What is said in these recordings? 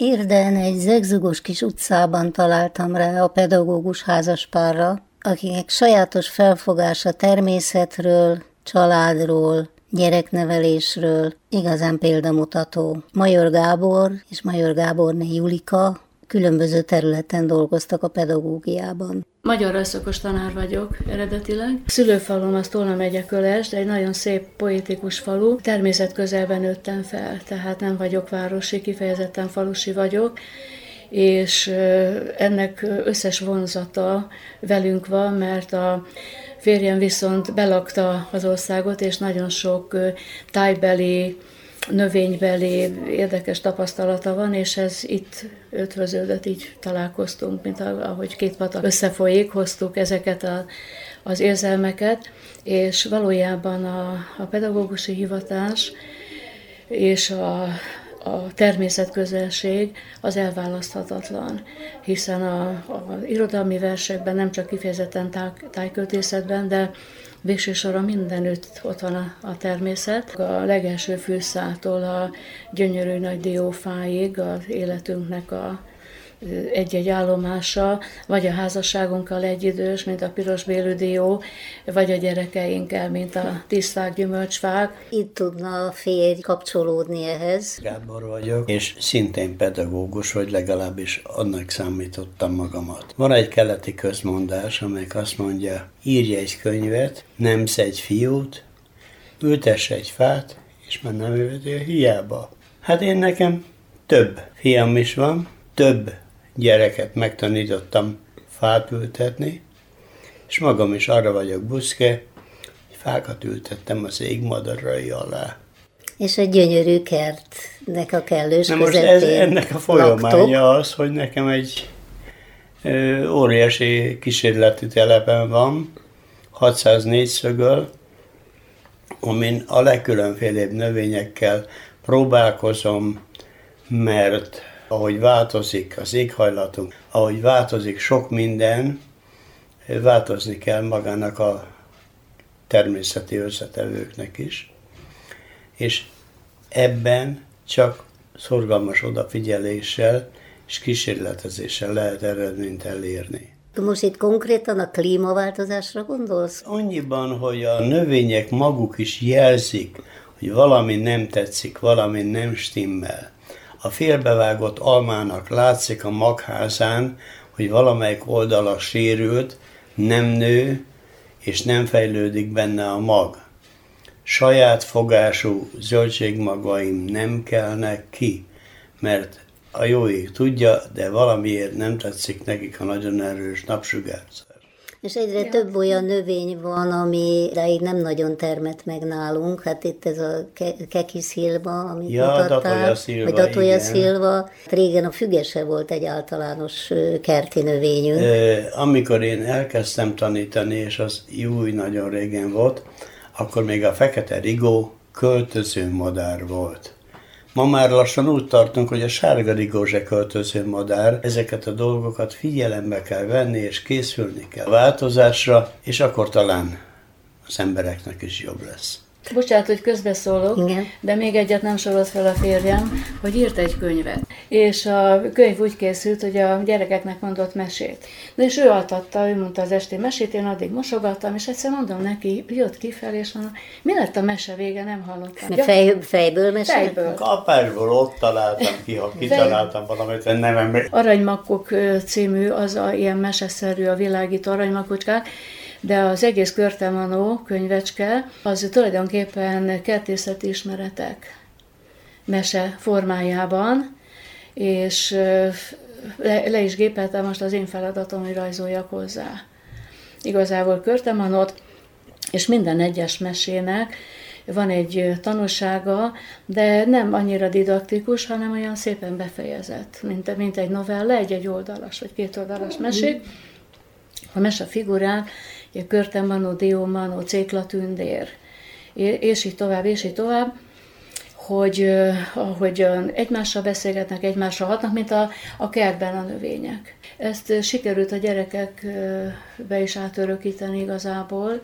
Érden egy zegzugos kis utcában találtam rá a pedagógus házaspárra, akinek sajátos felfogása természetről, családról, gyereknevelésről igazán példamutató. Major Gábor és Major Gáborné Julika különböző területen dolgoztak a pedagógiában. Magyar rajszokos tanár vagyok eredetileg. Szülőfalom az Tolna megye Köles, de egy nagyon szép poétikus falu. Természet közelben nőttem fel, tehát nem vagyok városi, kifejezetten falusi vagyok és ennek összes vonzata velünk van, mert a férjem viszont belakta az országot, és nagyon sok tájbeli növénybeli érdekes tapasztalata van, és ez itt ötvöződött, így találkoztunk, mint ahogy két patak összefolyik, hoztuk ezeket a, az érzelmeket, és valójában a, a pedagógusi hivatás és a, a természetközelség az elválaszthatatlan, hiszen a, a irodalmi versekben nem csak kifejezetten táj, tájköltészetben, de Végső soron mindenütt ott van a, a természet. A legelső fűszától a gyönyörű nagy diófáig az életünknek a egy-egy állomása, vagy a házasságunkkal egyidős, mint a piros dió, vagy a gyerekeinkkel, mint a tiszták gyümölcsfák. Itt tudna a férj kapcsolódni ehhez. Gábor vagyok, és szintén pedagógus, vagy legalábbis annak számítottam magamat. Van egy keleti közmondás, amelyik azt mondja, írj egy könyvet, nem egy fiút, ültess egy fát, és már nem ültél hiába. Hát én nekem több fiam is van, több gyereket megtanítottam fát ültetni, és magam is arra vagyok buszke, hogy fákat ültettem az égmadarai alá. És egy gyönyörű kertnek a kellős Na most ez, ennek a folyamánya laktok. az, hogy nekem egy ö, óriási kísérleti telepen van, 604 szögöl, amin a legkülönfélébb növényekkel próbálkozom, mert ahogy változik az éghajlatunk, ahogy változik sok minden, változni kell magának a természeti összetevőknek is, és ebben csak szorgalmas odafigyeléssel és kísérletezéssel lehet eredményt elérni. Most itt konkrétan a klímaváltozásra gondolsz? Annyiban, hogy a növények maguk is jelzik, hogy valami nem tetszik, valami nem stimmel. A félbevágott almának látszik a magházán, hogy valamelyik oldala sérült, nem nő, és nem fejlődik benne a mag. Saját fogású zöldségmagaim nem kelnek ki, mert a jó ég tudja, de valamiért nem tetszik nekik a nagyon erős napsugárzás. És egyre ja. több olyan növény van, ami ideig nem nagyon termet meg nálunk. Hát itt ez a kekis szilva, amit ja, mutattál, vagy datoja szilva. Régen a fügese volt egy általános kerti növényünk. E, amikor én elkezdtem tanítani, és az jó nagyon régen volt, akkor még a fekete rigó költöző madár volt. Ma már lassan úgy tartunk, hogy a sárga rigózse költöző madár, ezeket a dolgokat figyelembe kell venni, és készülni kell a változásra, és akkor talán az embereknek is jobb lesz. Bocsánat, hogy közbeszólok, Igen. de még egyet nem sorolt fel a férjem, hogy írt egy könyvet. És a könyv úgy készült, hogy a gyerekeknek mondott mesét. Na és ő altatta, ő mondta az esti mesét, én addig mosogattam, és egyszer mondom neki, jött kifelé, és mondom, mi lett a mese vége, nem hallottam. Fej, fejből mesélt? Fejből. Kapásból ott találtam ki, ha kitaláltam valamit, nem emlékszem. Aranymakok című, az a ilyen meseszerű a világító aranymakocskák, de az egész Körtemanó könyvecske az tulajdonképpen kertészeti ismeretek mese formájában, és le, le is gépeltem most az én feladatom, hogy rajzoljak hozzá. Igazából Körtemanot, és minden egyes mesének van egy tanulsága, de nem annyira didaktikus, hanem olyan szépen befejezett, mint, mint egy novella, egy-egy oldalas vagy két oldalas mesék. A mese figurák Körtemanó, Diómanó, Céklatündér, és így tovább, és így tovább, hogy, hogy egymással beszélgetnek, egymással hatnak, mint a, a kertben a növények. Ezt sikerült a gyerekekbe is átörökíteni igazából,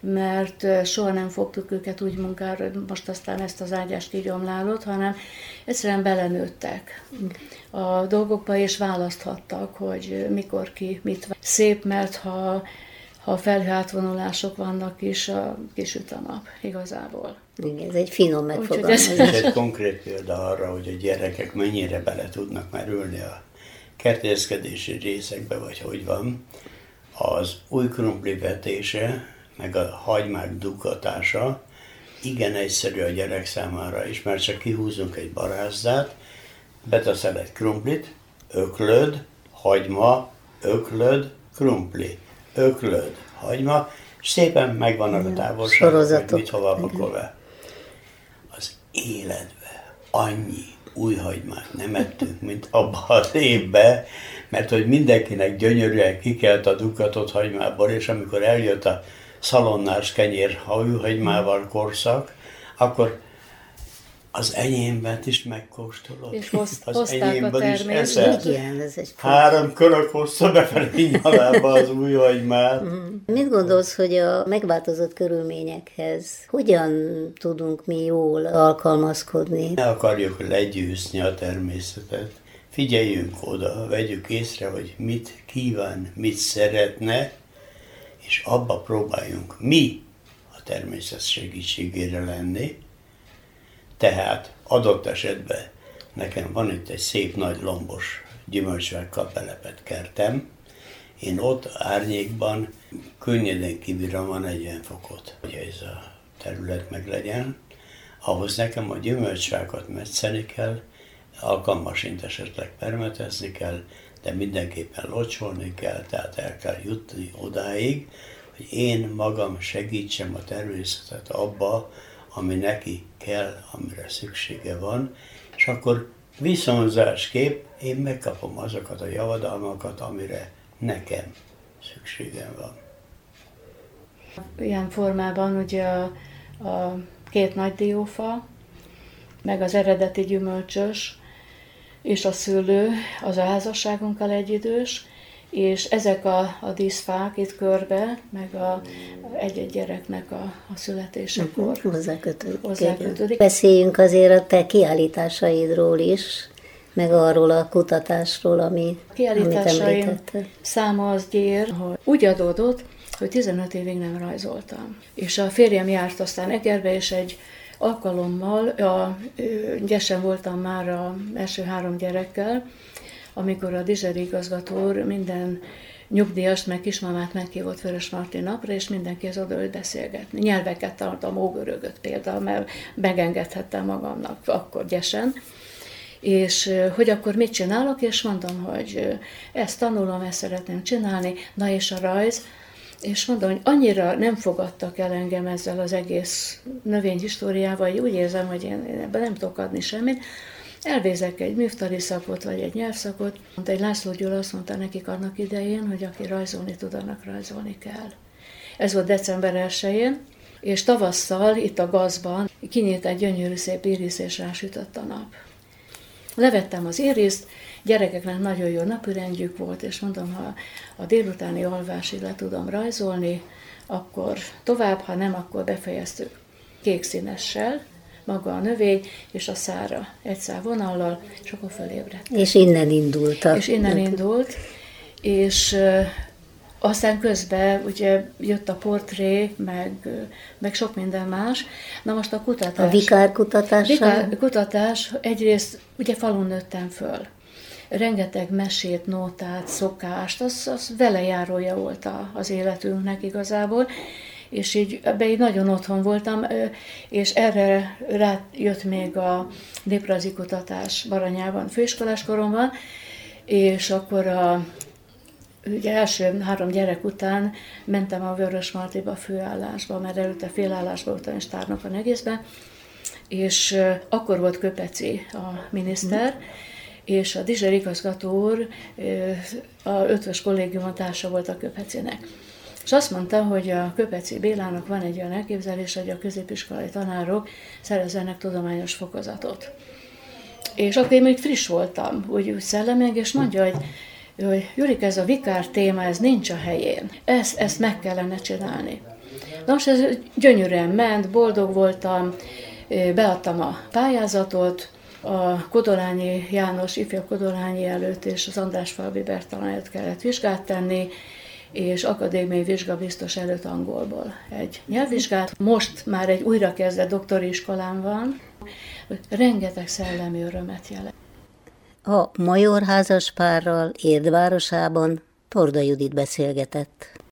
mert soha nem fogtuk őket úgy munkára, most aztán ezt az ágyást így omlálott, hanem egyszerűen belenőttek a dolgokba, és választhattak, hogy mikor ki mit. Szép, mert ha ha felhőátvonulások vannak is, a kisüt a nap igazából. Igen, ez egy finom megfogalmazás. Ez egy konkrét példa arra, hogy a gyerekek mennyire bele tudnak merülni a kertészkedési részekbe, vagy hogy van. Az új krumpli vetése, meg a hagymák dugatása igen egyszerű a gyerek számára is, mert csak kihúzunk egy barázdát, beteszel egy krumplit, öklöd, hagyma, öklöd, krumpli öklöd, hagyma, szépen megvannak a távolságok, mit hova pakolva. Az életbe annyi új hagymát nem ettünk, mint abban az évben, mert hogy mindenkinek gyönyörűen kikelt a dukatott hagymából, és amikor eljött a szalonnás kenyér hagymával korszak, akkor az enyémet is megkóstolod. És hoz, az enyémben is eszed. Igen, ez egy Három körök hozta befelé nyalába az új hagymát. Mhm. Mit gondolsz, hogy a megváltozott körülményekhez hogyan tudunk mi jól alkalmazkodni? Ne akarjuk legyőzni a természetet. Figyeljünk oda, vegyük észre, hogy mit kíván, mit szeretne, és abba próbáljunk mi a természet segítségére lenni, tehát adott esetben nekem van itt egy szép nagy lombos gyümölcsvákkal belepett kertem, én ott árnyékban könnyedén kibírom a 40 fokot, hogy ez a terület meg legyen. Ahhoz nekem a gyümölcsvákat metszeni kell, alkalmasint esetleg permetezni kell, de mindenképpen locsolni kell, tehát el kell jutni odáig, hogy én magam segítsem a természetet abba, ami neki kell, amire szüksége van, és akkor viszonzásképp én megkapom azokat a javadalmakat, amire nekem szükségem van. Ilyen formában ugye a, a két nagy diófa, meg az eredeti gyümölcsös, és a szülő az a házasságunkkal egyidős, és ezek a, a díszfák itt körbe, meg a, egy-egy gyereknek a, a születésekor uh-huh, hozzákötődik. hozzákötődik. Beszéljünk azért a te kiállításaidról is, meg arról a kutatásról, ami, a kiállításaim amit száma az gyér, hogy úgy adódott, hogy 15 évig nem rajzoltam. És a férjem járt aztán Egerbe, és egy alkalommal, a, gyesen voltam már a első három gyerekkel, amikor a Dizseri igazgató minden nyugdíjast, meg kismamát meghívott Vörös Marti napra, és mindenki az oda beszélgetni. Nyelveket tanultam, ógörögöt például, mert megengedhettem magamnak akkor gyesen. És hogy akkor mit csinálok, és mondom, hogy ezt tanulom, ezt szeretném csinálni, na és a rajz, és mondom, hogy annyira nem fogadtak el engem ezzel az egész növényhistóriával, hogy úgy érzem, hogy én ebben nem tudok adni semmit, elvézek egy műftari szakot, vagy egy nyelvszakot. Egy László Gyula azt mondta nekik annak idején, hogy aki rajzolni tud, annak rajzolni kell. Ez volt december 1 és tavasszal itt a gazban kinyílt egy gyönyörű szép iris, és rásütött a nap. Levettem az iriszt, gyerekeknek nagyon jó napürendjük volt, és mondom, ha a délutáni alvásig le tudom rajzolni, akkor tovább, ha nem, akkor befejeztük kék színessel, maga a növény, és a szára egy szál vonallal, és akkor fölébredt. És innen indult. A... És innen indult, és aztán közben ugye jött a portré, meg, meg sok minden más. Na most a kutatás. A vikár kutatás. Vikár kutatás, egyrészt ugye falun nőttem föl. Rengeteg mesét, nótát, szokást, az, az velejárója volt a, az életünknek igazából és így ebbe így nagyon otthon voltam, és erre rájött még a néprajzi kutatás Baranyában főiskolás koromban, és akkor a ugye első három gyerek után mentem a Vörös Martiba főállásba, mert előtte félállásba voltam és tárnokon egészben, és akkor volt Köpeci a miniszter, és a Dizser igazgató úr a ötvös kollégium társa volt a Köpecinek. És azt mondta, hogy a Köpeci Bélának van egy olyan elképzelés, hogy a középiskolai tanárok szerezzenek tudományos fokozatot. És akkor én még friss voltam, úgy, úgy szellemileg, és mondja, hogy hogy Jurik, ez a vikár téma, ez nincs a helyén. Ezt, ezt meg kellene csinálni. Nos, ez gyönyörűen ment, boldog voltam, beadtam a pályázatot, a Kodolányi János, ifja Kodolányi előtt és az András Falvi Bertalan előtt kellett vizsgát tenni, és akadémiai vizsgabiztos előtt angolból egy nyelvvizsgát. Most már egy újrakezdett doktori iskolán van, rengeteg szellemi örömet jelent. A major házaspárral Érdvárosában Torda Judit beszélgetett.